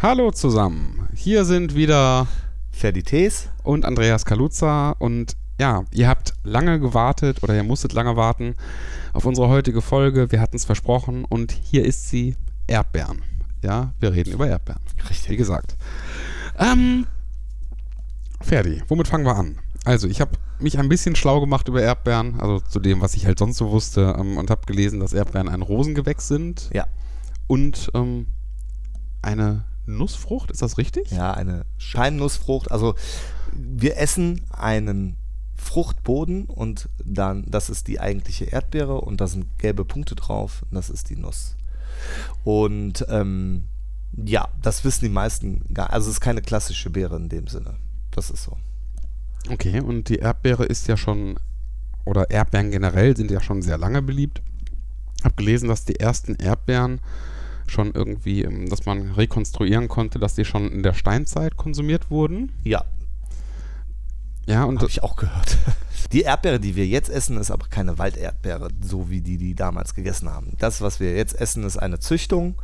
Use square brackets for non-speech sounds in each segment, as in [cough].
Hallo zusammen. Hier sind wieder Ferdi Tees. und Andreas Kaluza und ja, ihr habt lange gewartet oder ihr musstet lange warten auf unsere heutige Folge. Wir hatten es versprochen und hier ist sie Erdbeeren. Ja, wir reden über Erdbeeren. Richtig. Wie gesagt. Ähm, Ferdi, womit fangen wir an? Also, ich habe mich ein bisschen schlau gemacht über Erdbeeren, also zu dem, was ich halt sonst so wusste, ähm, und habe gelesen, dass Erdbeeren ein Rosengewächs sind Ja. und ähm, eine Nussfrucht, ist das richtig? Ja, eine Scheinnussfrucht. Also wir essen einen Fruchtboden und dann, das ist die eigentliche Erdbeere und da sind gelbe Punkte drauf und das ist die Nuss. Und ähm, ja, das wissen die meisten gar Also es ist keine klassische Beere in dem Sinne. Das ist so. Okay, und die Erdbeere ist ja schon, oder Erdbeeren generell sind ja schon sehr lange beliebt. Ich habe gelesen, dass die ersten Erdbeeren schon irgendwie, ähm, dass man rekonstruieren konnte, dass die schon in der Steinzeit konsumiert wurden. Ja, Ja, und habe ich auch gehört. [laughs] Die Erdbeere, die wir jetzt essen, ist aber keine Walderdbeere, so wie die, die damals gegessen haben. Das, was wir jetzt essen, ist eine Züchtung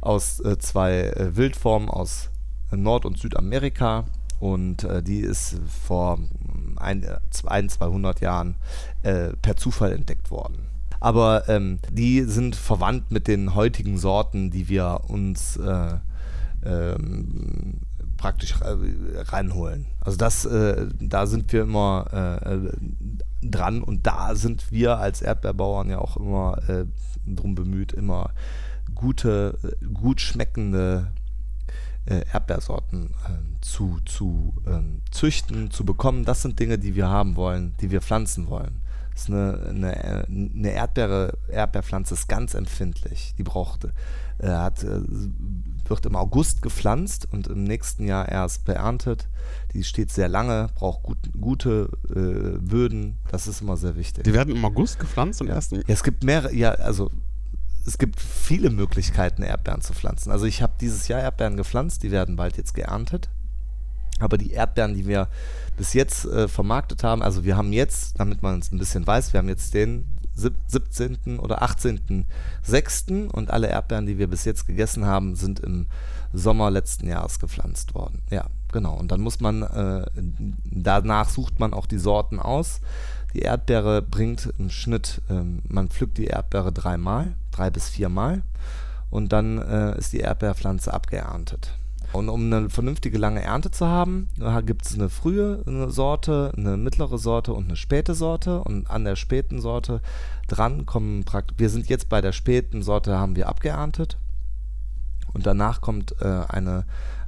aus äh, zwei äh, Wildformen aus äh, Nord- und Südamerika. Und äh, die ist vor mm, ein, äh, ein 200 Jahren äh, per Zufall entdeckt worden. Aber ähm, die sind verwandt mit den heutigen Sorten, die wir uns äh, ähm, praktisch äh, reinholen. Also das, äh, da sind wir immer äh, dran und da sind wir als Erdbeerbauern ja auch immer äh, drum bemüht, immer gute, gut schmeckende äh, Erdbeersorten äh, zu, zu ähm, züchten, zu bekommen. Das sind Dinge, die wir haben wollen, die wir pflanzen wollen. Ist eine, eine, eine Erdbeere, Erdbeerpflanze ist ganz empfindlich. Die braucht, äh, hat, äh, wird im August gepflanzt und im nächsten Jahr erst beerntet. Die steht sehr lange, braucht gut, gute äh, Böden. Das ist immer sehr wichtig. die werden im August gepflanzt und erst Ja, es gibt mehrere, ja, also es gibt viele Möglichkeiten, Erdbeeren zu pflanzen. Also ich habe dieses Jahr Erdbeeren gepflanzt, die werden bald jetzt geerntet. Aber die Erdbeeren, die wir bis jetzt äh, vermarktet haben, also wir haben jetzt, damit man es ein bisschen weiß, wir haben jetzt den sieb- 17. oder 18.06. und alle Erdbeeren, die wir bis jetzt gegessen haben, sind im Sommer letzten Jahres gepflanzt worden. Ja, genau. Und dann muss man, äh, danach sucht man auch die Sorten aus. Die Erdbeere bringt im Schnitt, ähm, man pflückt die Erdbeere dreimal, drei bis viermal und dann äh, ist die Erdbeerpflanze abgeerntet. Und um eine vernünftige lange Ernte zu haben, gibt es eine frühe eine Sorte, eine mittlere Sorte und eine späte Sorte. Und an der späten Sorte dran kommen praktisch, wir sind jetzt bei der späten Sorte, haben wir abgeerntet. Und danach kommt äh, eine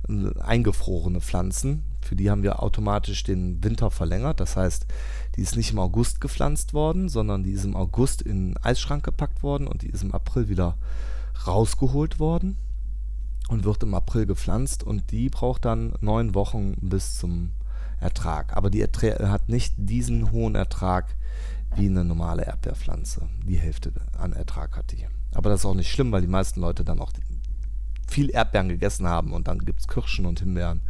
äh, eingefrorene Pflanzen. Für die haben wir automatisch den Winter verlängert. Das heißt, die ist nicht im August gepflanzt worden, sondern die ist im August in den Eisschrank gepackt worden und die ist im April wieder rausgeholt worden und wird im April gepflanzt und die braucht dann neun Wochen bis zum Ertrag. Aber die Erträ hat nicht diesen hohen Ertrag wie eine normale Erdbeerpflanze. Die Hälfte an Ertrag hat die. Aber das ist auch nicht schlimm, weil die meisten Leute dann auch viel Erdbeeren gegessen haben und dann gibt es Kirschen und Himbeeren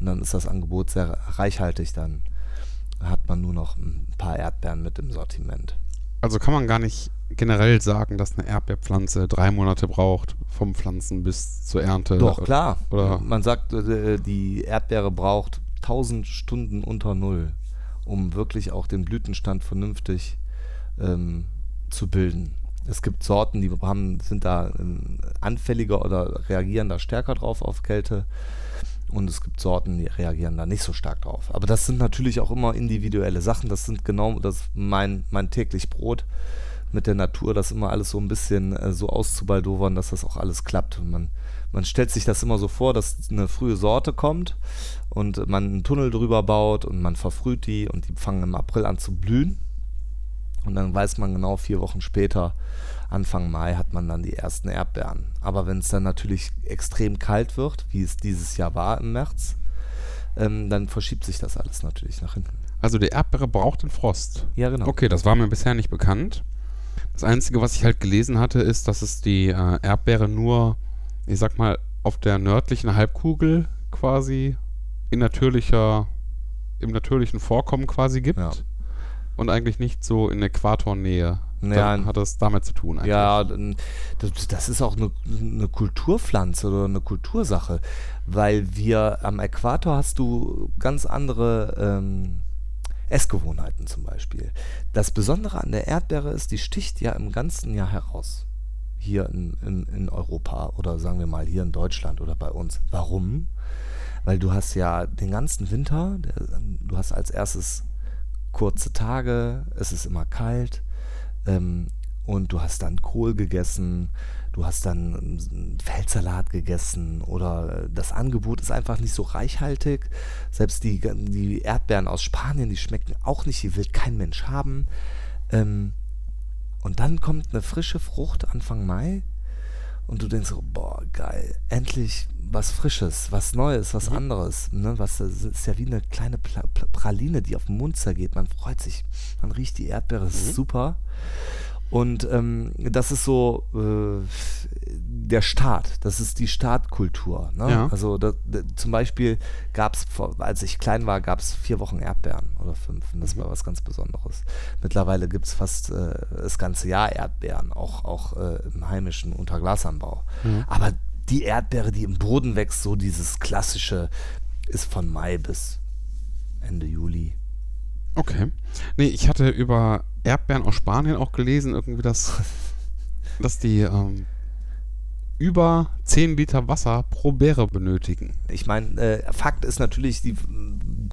und dann ist das Angebot sehr reichhaltig. Dann hat man nur noch ein paar Erdbeeren mit im Sortiment. Also kann man gar nicht generell sagen, dass eine Erdbeerpflanze drei Monate braucht, vom Pflanzen bis zur Ernte. Doch, klar. Oder- Man sagt, äh, die Erdbeere braucht 1000 Stunden unter Null, um wirklich auch den Blütenstand vernünftig ähm, zu bilden. Es gibt Sorten, die haben, sind da ähm, anfälliger oder reagieren da stärker drauf auf Kälte. Und es gibt Sorten, die reagieren da nicht so stark drauf. Aber das sind natürlich auch immer individuelle Sachen. Das sind genau das mein, mein täglich Brot mit der Natur, das immer alles so ein bisschen äh, so auszubaldowern, dass das auch alles klappt. Man, man stellt sich das immer so vor, dass eine frühe Sorte kommt und man einen Tunnel drüber baut und man verfrüht die und die fangen im April an zu blühen. Und dann weiß man genau, vier Wochen später, Anfang Mai, hat man dann die ersten Erdbeeren. Aber wenn es dann natürlich extrem kalt wird, wie es dieses Jahr war im März, ähm, dann verschiebt sich das alles natürlich nach hinten. Also die Erdbeere braucht den Frost. Ja, genau. Okay, das war mir bisher nicht bekannt. Das Einzige, was ich halt gelesen hatte, ist, dass es die äh, Erdbeere nur, ich sag mal, auf der nördlichen Halbkugel quasi in natürlicher, im natürlichen Vorkommen quasi gibt. Ja. Und eigentlich nicht so in Äquatornähe ja, dann hat es damit zu tun. Eigentlich. Ja, das, das ist auch eine, eine, Kulturpflanze oder eine Kultursache, weil wir am Äquator hast du ganz andere ähm, Essgewohnheiten zum Beispiel. Das Besondere an der Erdbeere ist, die sticht ja im ganzen Jahr heraus. Hier in, in, in Europa oder sagen wir mal hier in Deutschland oder bei uns. Warum? Weil du hast ja den ganzen Winter, der, du hast als erstes kurze Tage, es ist immer kalt ähm, und du hast dann Kohl gegessen, du hast dann Feldsalat gegessen oder das Angebot ist einfach nicht so reichhaltig. Selbst die, die Erdbeeren aus Spanien, die schmecken auch nicht, die will kein Mensch haben. Ähm, und dann kommt eine frische Frucht Anfang Mai und du denkst so, boah, geil, endlich was Frisches, was Neues, was mhm. anderes. Ne? Was, das ist ja wie eine kleine Praline, die auf den Mund zergeht. Man freut sich, man riecht die Erdbeere, ist mhm. super. Und ähm, das ist so äh, der Start, das ist die Startkultur. Ne? Ja. Also da, da, zum Beispiel gab es, als ich klein war, gab es vier Wochen Erdbeeren oder fünf. Und das mhm. war was ganz Besonderes. Mittlerweile gibt es fast äh, das ganze Jahr Erdbeeren, auch, auch äh, im heimischen Unterglasanbau. Mhm. Aber die Erdbeere, die im Boden wächst, so dieses klassische, ist von Mai bis Ende Juli. Okay. Nee, ich hatte über Erdbeeren aus Spanien auch gelesen, irgendwie, dass, [laughs] dass die ähm, über 10 Liter Wasser pro Beere benötigen. Ich meine, äh, Fakt ist natürlich, die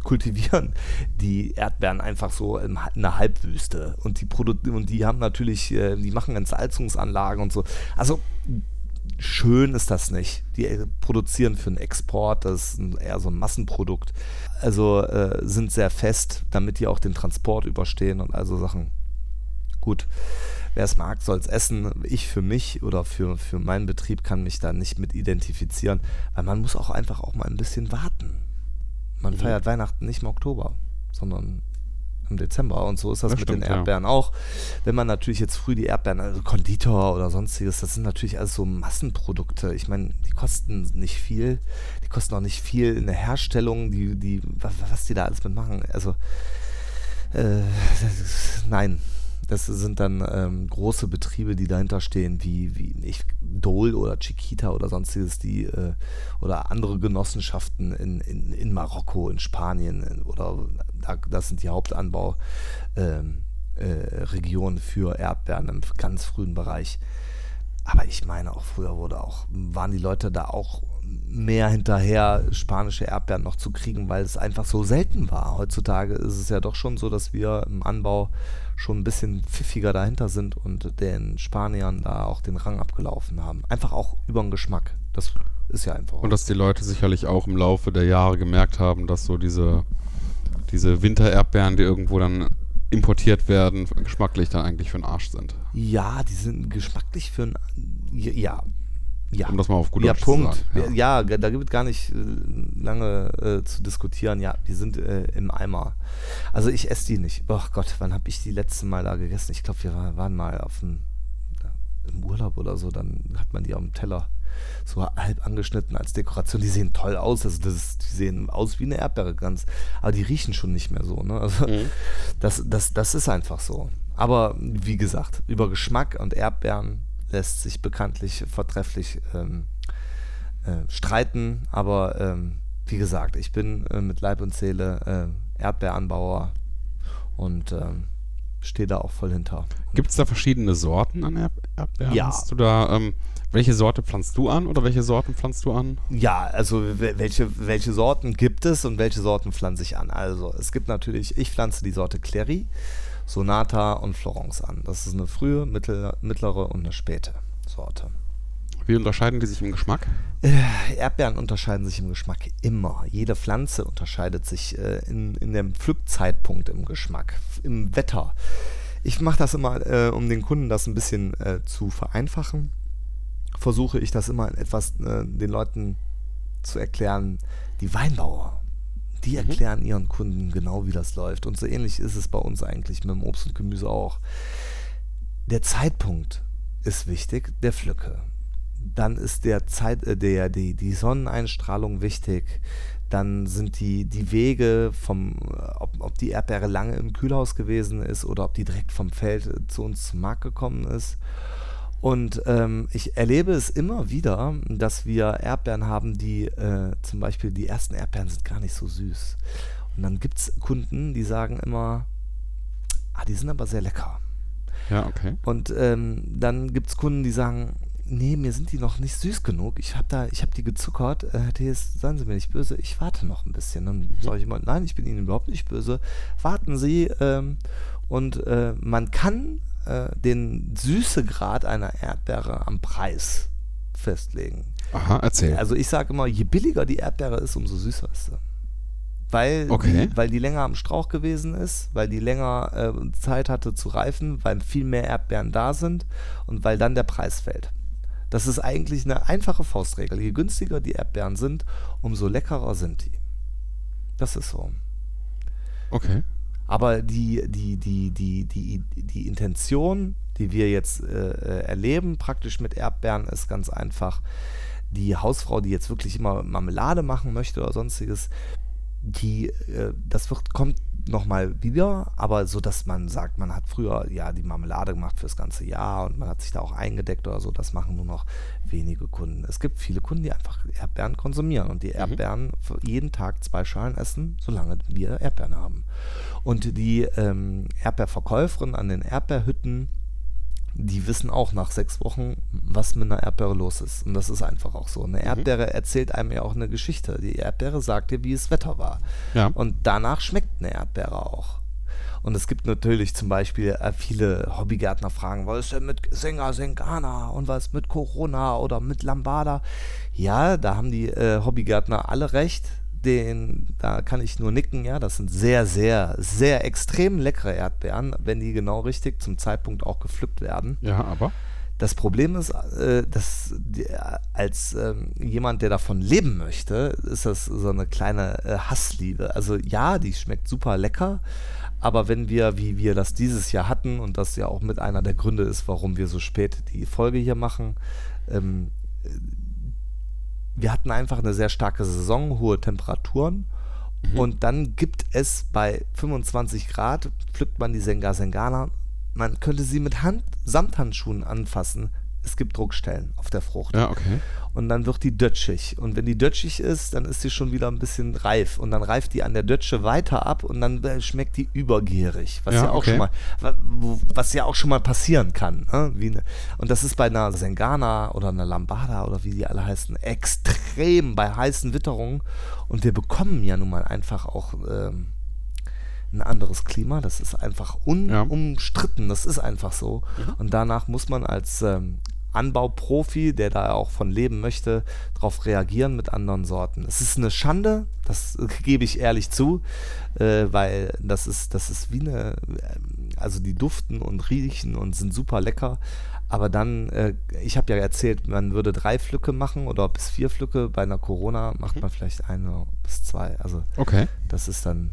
kultivieren die Erdbeeren einfach so in, in einer Halbwüste und die Produ und die haben natürlich, äh, die machen Entsalzungsanlagen und so. Also schön ist das nicht. Die äh, produzieren für den Export, das ist eher so ein Massenprodukt. Also äh, sind sehr fest, damit die auch den Transport überstehen und also Sachen. Gut, wer es mag, soll es essen. Ich für mich oder für, für meinen Betrieb kann mich da nicht mit identifizieren, weil man muss auch einfach auch mal ein bisschen warten. Man mhm. feiert Weihnachten nicht im Oktober, sondern im Dezember. Und so ist das, das mit stimmt, den Erdbeeren ja. auch. Wenn man natürlich jetzt früh die Erdbeeren, also Konditor oder sonstiges, das sind natürlich alles so Massenprodukte. Ich meine, die kosten nicht viel. Die kosten auch nicht viel in der Herstellung, die, die, was die da alles mitmachen. Also, äh, nein, das sind dann ähm, große Betriebe, die dahinter stehen, wie, wie ich, Dole oder Chiquita oder sonstiges, die äh, oder andere Genossenschaften in, in, in Marokko, in Spanien in, oder da, das sind die Hauptanbauregionen ähm, äh, für Erdbeeren im ganz frühen Bereich. Aber ich meine, auch früher wurde auch, waren die Leute da auch mehr hinterher, spanische Erdbeeren noch zu kriegen, weil es einfach so selten war. Heutzutage ist es ja doch schon so, dass wir im Anbau schon ein bisschen pfiffiger dahinter sind und den Spaniern da auch den Rang abgelaufen haben. Einfach auch über den Geschmack. Das ist ja einfach. Und dass die Leute sicherlich auch im Laufe der Jahre gemerkt haben, dass so diese, diese Wintererdbeeren, die irgendwo dann importiert werden, geschmacklich dann eigentlich für den Arsch sind. Ja, die sind geschmacklich für einen. Ja, ja. Um das mal auf gut ja, Punkt. zu sagen. Ja. ja, da gibt es gar nicht äh, lange äh, zu diskutieren. Ja, die sind äh, im Eimer. Also ich esse die nicht. Oh Gott, wann habe ich die letzte Mal da gegessen? Ich glaube, wir waren mal auf dem, im Urlaub oder so. Dann hat man die auf dem Teller so halb angeschnitten als Dekoration. Die sehen toll aus. Also das ist, die sehen aus wie eine Erdbeere ganz. Aber die riechen schon nicht mehr so. Ne? Also mhm. das, das, das ist einfach so. Aber wie gesagt, über Geschmack und Erdbeeren lässt sich bekanntlich vortrefflich ähm, äh, streiten, aber ähm, wie gesagt, ich bin äh, mit Leib und Seele äh, Erdbeeranbauer und ähm, stehe da auch voll hinter. Gibt es da verschiedene Sorten an Erd Erdbeeren? Ja. Da, ähm, welche Sorte pflanzt du an oder welche Sorten pflanzt du an? Ja, also welche, welche Sorten gibt es und welche Sorten pflanze ich an? Also es gibt natürlich, ich pflanze die Sorte Clary. Sonata und Florence an. Das ist eine frühe, mittel, mittlere und eine späte Sorte. Wie unterscheiden die sich im Geschmack? Äh, Erdbeeren unterscheiden sich im Geschmack immer. Jede Pflanze unterscheidet sich äh, in, in dem Pflückzeitpunkt im Geschmack, im Wetter. Ich mache das immer, äh, um den Kunden das ein bisschen äh, zu vereinfachen. Versuche ich das immer etwas äh, den Leuten zu erklären. Die Weinbauer die mhm. erklären ihren Kunden genau, wie das läuft. Und so ähnlich ist es bei uns eigentlich mit dem Obst und Gemüse auch. Der Zeitpunkt ist wichtig, der Pflücke. Dann ist der Zeit, äh, der, die, die Sonneneinstrahlung wichtig. dann sind die, die Wege vom, ob, ob die Erdbeere lange im Kühlhaus gewesen ist oder ob die direkt vom Feld zu uns zum Markt gekommen ist. Und ähm, ich erlebe es immer wieder, dass wir Erdbeeren haben, die äh, zum Beispiel die ersten Erdbeeren sind gar nicht so süß. Und dann gibt es Kunden, die sagen immer, ah, die sind aber sehr lecker. Ja, okay. Und ähm, dann gibt es Kunden, die sagen, nee, mir sind die noch nicht süß genug. Ich habe da, ich habe die gezuckert. Äh, Herr Thees, seien Sie mir nicht böse, ich warte noch ein bisschen. Dann mhm. sage ich immer, nein, ich bin Ihnen überhaupt nicht böse. Warten Sie. Ähm, und äh, man kann äh, den Süßegrad einer Erdbeere am Preis festlegen. Aha, erzähl. Also ich sage immer, je billiger die Erdbeere ist, umso süßer ist sie. Weil, okay. die, weil die länger am Strauch gewesen ist, weil die länger äh, Zeit hatte zu reifen, weil viel mehr Erdbeeren da sind und weil dann der Preis fällt. Das ist eigentlich eine einfache Faustregel. Je günstiger die Erdbeeren sind, umso leckerer sind die. Das ist so. Okay. Aber die, die, die, die, die, die Intention, die wir jetzt äh, äh, erleben, praktisch mit Erdbeeren, ist ganz einfach. Die Hausfrau, die jetzt wirklich immer Marmelade machen möchte oder sonstiges, die, äh, das wird, kommt nochmal wieder, aber so, dass man sagt, man hat früher ja die Marmelade gemacht fürs ganze Jahr und man hat sich da auch eingedeckt oder so, das machen nur noch wenige Kunden. Es gibt viele Kunden, die einfach Erdbeeren konsumieren und die mhm. Erdbeeren mhm. jeden Tag zwei Schalen essen, solange wir Erdbeeren haben. Und die ähm, Erdbeerverkäuferin an den Erdbeerhütten, die wissen auch nach sechs Wochen, was mit einer Erdbeere los ist. Und das ist einfach auch so. Eine mhm. Erdbeere mhm. erzählt einem ja auch eine Geschichte. Die Erdbeere sagt dir, wie es Wetter war. Ja. Und danach schmeckt eine Erdbeere auch. Und es gibt natürlich zum Beispiel äh, viele Hobbygärtner fragen, was ist denn mit Senga Sengana und was mit Corona oder mit Lambada? Ja, da haben die äh, Hobbygärtner alle recht den, da kann ich nur nicken, ja, das sind sehr, sehr, sehr extrem leckere Erdbeeren, wenn die genau richtig zum Zeitpunkt auch gepflückt werden. Ja, aber. Das Problem ist, äh, dass die, als ähm, jemand, der davon leben möchte, ist das so eine kleine äh, Hassliebe. Also ja, die schmeckt super lecker, aber wenn wir, wie wir das dieses Jahr hatten, und das ja auch mit einer der Gründe ist, warum wir so spät die Folge hier machen, ähm, wir hatten einfach eine sehr starke Saison, hohe Temperaturen. Mhm. Und dann gibt es bei 25 Grad, pflückt man die Senga Sengana. Man könnte sie mit Hand, Samthandschuhen anfassen es gibt Druckstellen auf der Frucht. Ja, okay. Und dann wird die dötschig. Und wenn die dötschig ist, dann ist sie schon wieder ein bisschen reif. Und dann reift die an der Dötsche weiter ab und dann äh, schmeckt die übergierig. Was ja, ja auch okay. schon mal, was ja auch schon mal passieren kann. Ne? Eine, und das ist bei einer Sengana oder einer Lambada oder wie die alle heißen, extrem bei heißen Witterungen. Und wir bekommen ja nun mal einfach auch. Ähm, ein anderes Klima. Das ist einfach unumstritten. Ja. Das ist einfach so. Mhm. Und danach muss man als ähm, Anbauprofi, der da auch von leben möchte, darauf reagieren mit anderen Sorten. Es ist eine Schande, das gebe ich ehrlich zu, äh, weil das ist, das ist wie eine, äh, also die duften und riechen und sind super lecker. Aber dann, äh, ich habe ja erzählt, man würde drei Flücke machen oder bis vier Flücke. Bei einer Corona macht mhm. man vielleicht eine bis zwei. Also okay. das ist dann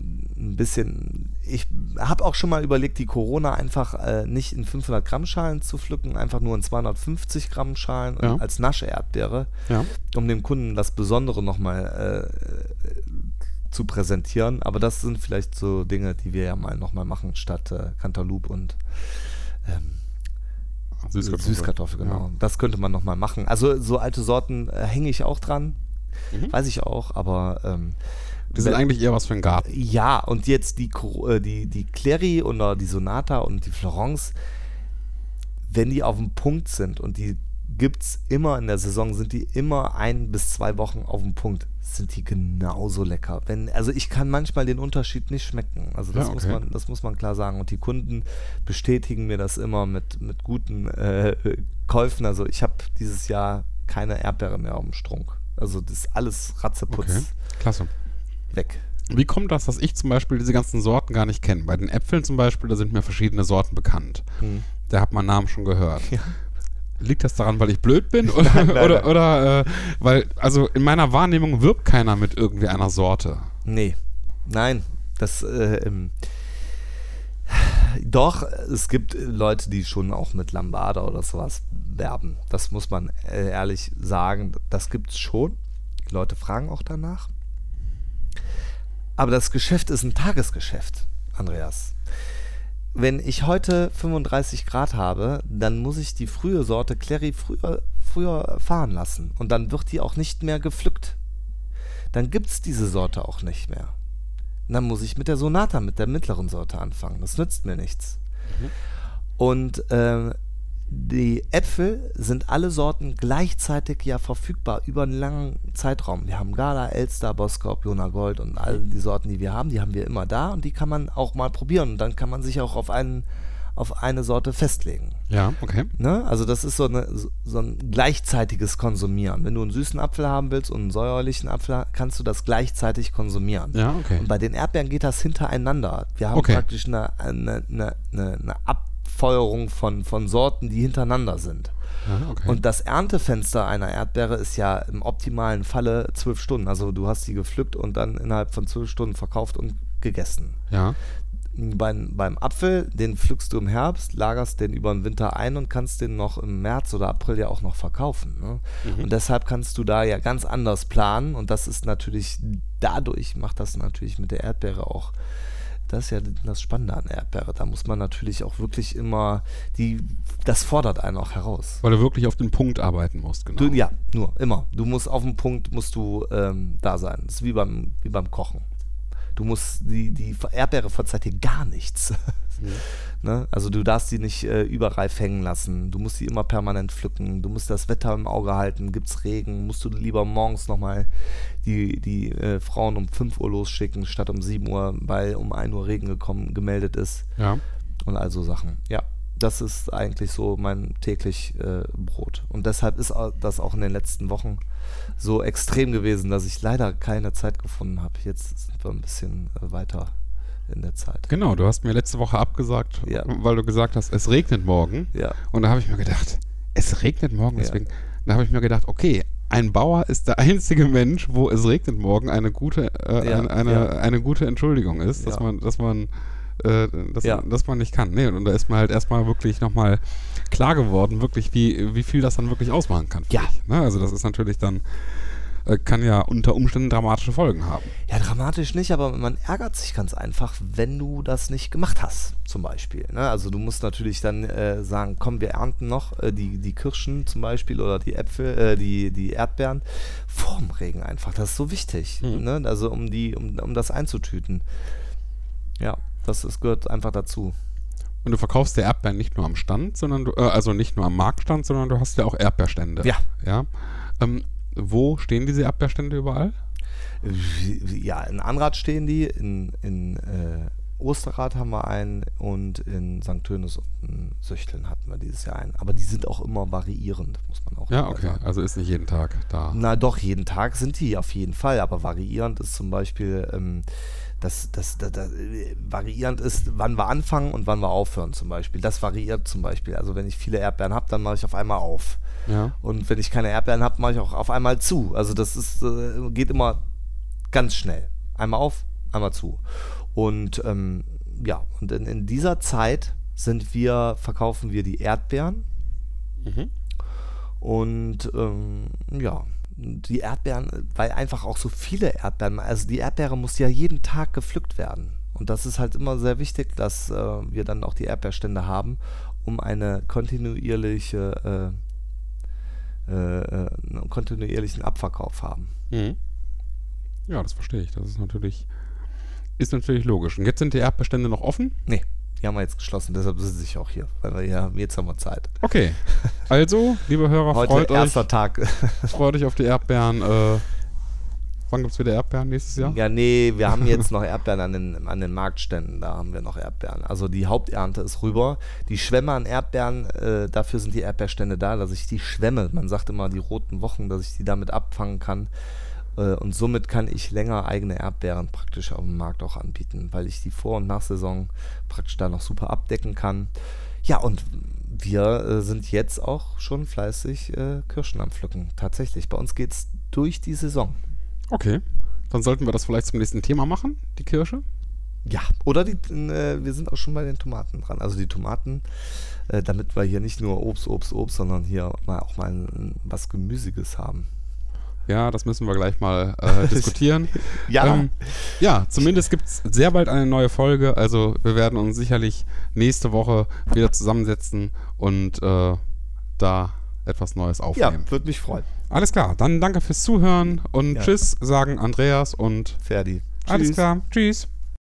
ein bisschen, ich habe auch schon mal überlegt, die Corona einfach äh, nicht in 500 Gramm Schalen zu pflücken, einfach nur in 250 Gramm Schalen ja. als Nasche-Erdbeere, ja. um dem Kunden das Besondere nochmal äh, zu präsentieren. Aber das sind vielleicht so Dinge, die wir ja mal nochmal machen, statt äh, Cantaloupe und ähm, Süßkartoffel. Süßkartoffel, genau. Ja. Das könnte man nochmal machen. Also so alte Sorten äh, hänge ich auch dran, mhm. weiß ich auch, aber ähm, die sind eigentlich eher was für einen Garten. Ja, und jetzt die, äh, die, die Clary oder die Sonata und die Florence, wenn die auf dem Punkt sind und die gibt es immer in der Saison, sind die immer ein bis zwei Wochen auf dem Punkt, sind die genauso lecker. Wenn, also ich kann manchmal den Unterschied nicht schmecken. Also das, ja, okay. muss, man, das muss man klar sagen. Und die Kunden bestätigen mir das immer mit, mit guten äh, Käufen. Also ich habe dieses Jahr keine Erdbeere mehr auf dem Strunk. Also das ist alles Ratzeputz. Okay. Klasse weg. Wie kommt das, dass ich zum Beispiel diese ganzen Sorten gar nicht kenne? Bei den Äpfeln zum Beispiel, da sind mir verschiedene Sorten bekannt. Hm. Da hat man Namen schon gehört. Ja. Liegt das daran, weil ich blöd bin? [laughs] Oder, nein, nein, oder, oder äh, weil, also in meiner Wahrnehmung wirbt keiner mit irgendwie einer Sorte. Nee. Nein. Das, äh, ähm, doch, es gibt Leute, die schon auch mit Lambada oder sowas werben. Das muss man äh, ehrlich sagen. Das gibt es schon. Die Leute fragen auch danach. Aber das Geschäft ist ein Tagesgeschäft, Andreas. Wenn ich heute 35 Grad habe, dann muss ich die frühe Sorte Clary früher, früher fahren lassen. Und dann wird die auch nicht mehr gepflückt. Dann gibt es diese Sorte auch nicht mehr. Und dann muss ich mit der Sonata, mit der mittleren Sorte anfangen. Das nützt mir nichts. Mhm. Und äh, die Äpfel sind alle Sorten gleichzeitig ja verfügbar über einen langen Zeitraum. Wir haben Gala, Elster, Boskop, Jona Gold und all die Sorten, die wir haben, die haben wir immer da und die kann man auch mal probieren. Und dann kann man sich auch auf einen auf eine Sorte festlegen. Ja, okay. Ne? Also das ist so, eine, so ein gleichzeitiges Konsumieren. Wenn du einen süßen Apfel haben willst und einen säuerlichen Apfel, kannst du das gleichzeitig konsumieren. Ja, okay. Und bei den Erdbeeren geht das hintereinander. Wir haben okay. praktisch eine, eine, eine, eine Abfeuerung von, von Sorten, die hintereinander sind. Ja, okay. Und das Erntefenster einer Erdbeere ist ja im optimalen Falle zwölf Stunden. Also du hast sie gepflückt und dann innerhalb von zwölf Stunden verkauft und gegessen. Ja beim, beim Apfel, den pflückst du im Herbst, lagerst den über den Winter ein und kannst den noch im März oder April ja auch noch verkaufen. Ne? Mhm. Und deshalb kannst du da ja ganz anders planen und das ist natürlich, dadurch macht das natürlich mit der Erdbeere auch, das ist ja das Spannende an Erdbeere. Da muss man natürlich auch wirklich immer, die, das fordert einen auch heraus. Weil du wirklich auf den Punkt arbeiten musst, genau. Du, ja, nur, immer. Du musst auf den Punkt, musst du ähm, da sein. Das ist wie beim, wie beim Kochen. Du musst, die, die Erdbeere verzeiht dir gar nichts. Mhm. [laughs] ne? Also du darfst sie nicht äh, überreif hängen lassen. Du musst sie immer permanent pflücken. Du musst das Wetter im Auge halten. Gibt es Regen, musst du lieber morgens nochmal die, die äh, Frauen um 5 Uhr losschicken, statt um 7 Uhr, weil um 1 Uhr Regen gekommen, gemeldet ist. Ja. Und all so Sachen. Ja das ist eigentlich so mein täglich äh, Brot. Und deshalb ist das auch in den letzten Wochen so extrem gewesen, dass ich leider keine Zeit gefunden habe. Jetzt sind wir ein bisschen äh, weiter in der Zeit. Genau, du hast mir letzte Woche abgesagt, ja. weil du gesagt hast, es regnet morgen. Ja. Und da habe ich mir gedacht, es regnet morgen, deswegen, ja. da habe ich mir gedacht, okay, ein Bauer ist der [laughs] einzige Mensch, wo es regnet morgen, eine gute, äh, ja, eine, eine, eine, gute Entschuldigung ist, dass man, dass man äh, dass, ja. dass man nicht kann. Nee, und da ist mir halt erstmal wirklich nochmal klar geworden, wirklich, wie, wie viel das dann wirklich ausmachen kann. Ja. Ne? Also das ist natürlich dann äh, kann ja unter Umständen dramatische Folgen haben. Ja, dramatisch nicht, aber man ärgert sich ganz einfach, wenn du das nicht gemacht hast, zum Beispiel. Ne? Also du musst natürlich dann äh, sagen, komm, wir ernten noch äh, die, die Kirschen zum Beispiel oder die Äpfel, äh, die, die Erdbeeren vorm Regen einfach. Das ist so wichtig, mhm. ne? also um, die, um, um das einzutüten. Ja. Das, das gehört einfach dazu. Und du verkaufst die Erdbeeren nicht nur am Stand, sondern du, äh, also nicht nur am Marktstand, sondern du hast ja auch Erdbeerstände. Ja. ja? Ähm, wo stehen diese Erdbeerstände überall? Ja, in Anrad stehen die, in, in äh, Osterrad haben wir einen und in St. Tönis und in Söchteln hatten wir dieses Jahr einen. Aber die sind auch immer variierend, muss man auch Ja, okay, sagen. also ist nicht jeden Tag da. Na doch, jeden Tag sind die auf jeden Fall, aber variierend ist zum Beispiel ähm, das, das, das, das, variierend ist, wann wir anfangen und wann wir aufhören zum Beispiel. Das variiert zum Beispiel. Also wenn ich viele Erdbeeren habe, dann mache ich auf einmal auf. Ja. Und wenn ich keine Erdbeeren habe, mache ich auch auf einmal zu. Also das ist, äh, geht immer ganz schnell. Einmal auf, einmal zu. Und ähm, ja, und in, in, dieser Zeit sind wir, verkaufen wir die Erdbeeren. Mhm. Und ähm, ja, die Erdbeeren, weil einfach auch so viele Erdbeeren, also die Erdbeere muss ja jeden Tag gepflückt werden. Und das ist halt immer sehr wichtig, dass äh, wir dann auch die Erdbeerstände haben, um eine kontinuierliche, äh, äh, einen kontinuierlichen Abverkauf haben. Mhm. Ja, das verstehe ich. Das ist natürlich, ist natürlich logisch. Und jetzt sind die Erdbeerstände noch offen? Nee. Die haben wir jetzt geschlossen, deshalb sitze ich auch hier, weil wir ja, jetzt haben wir Zeit. Okay. Also, liebe Hörer, Heute freut erster euch. Tag. [laughs] freut euch auf die Erdbeeren. Äh, wann gibt es wieder Erdbeeren nächstes Jahr? Ja, nee, wir haben jetzt [laughs] noch Erdbeeren an den, an den Marktständen. Da haben wir noch Erdbeeren. Also die Haupternte ist rüber. Die Schwämme an Erdbeeren, äh, dafür sind die Erdbeerstände da, dass ich die Schwämme, man sagt immer die roten Wochen, dass ich die damit abfangen kann. Äh, und somit kann ich länger eigene Erdbeeren praktisch auf dem Markt auch anbieten, weil ich die Vor- und Nachsaison praktisch da noch super abdecken kann. Ja, und wir äh, sind jetzt auch schon fleißig äh, Kirschen am Pflücken. Tatsächlich, bei uns geht es durch die Saison. Okay, dann sollten wir das vielleicht zum nächsten Thema machen, die Kirsche. Ja, oder die, äh, wir sind auch schon bei den Tomaten dran. Also die Tomaten, äh, damit wir hier nicht nur Obst, Obst, Obst, sondern hier mal auch mal was Gemüsiges haben. Ja, das müssen wir gleich mal äh, diskutieren. [laughs] Ja. Ähm, ja, zumindest gibt es sehr bald eine neue Folge. Also wir werden uns sicherlich nächste Woche wieder zusammensetzen und äh, da etwas Neues Ja, aufnehmen. würde mich freuen. Alles klar, dann danke fürs Zuhören und Ja. Tschüss, sagen Andreas und Ferdi. alles klar. Tschüss.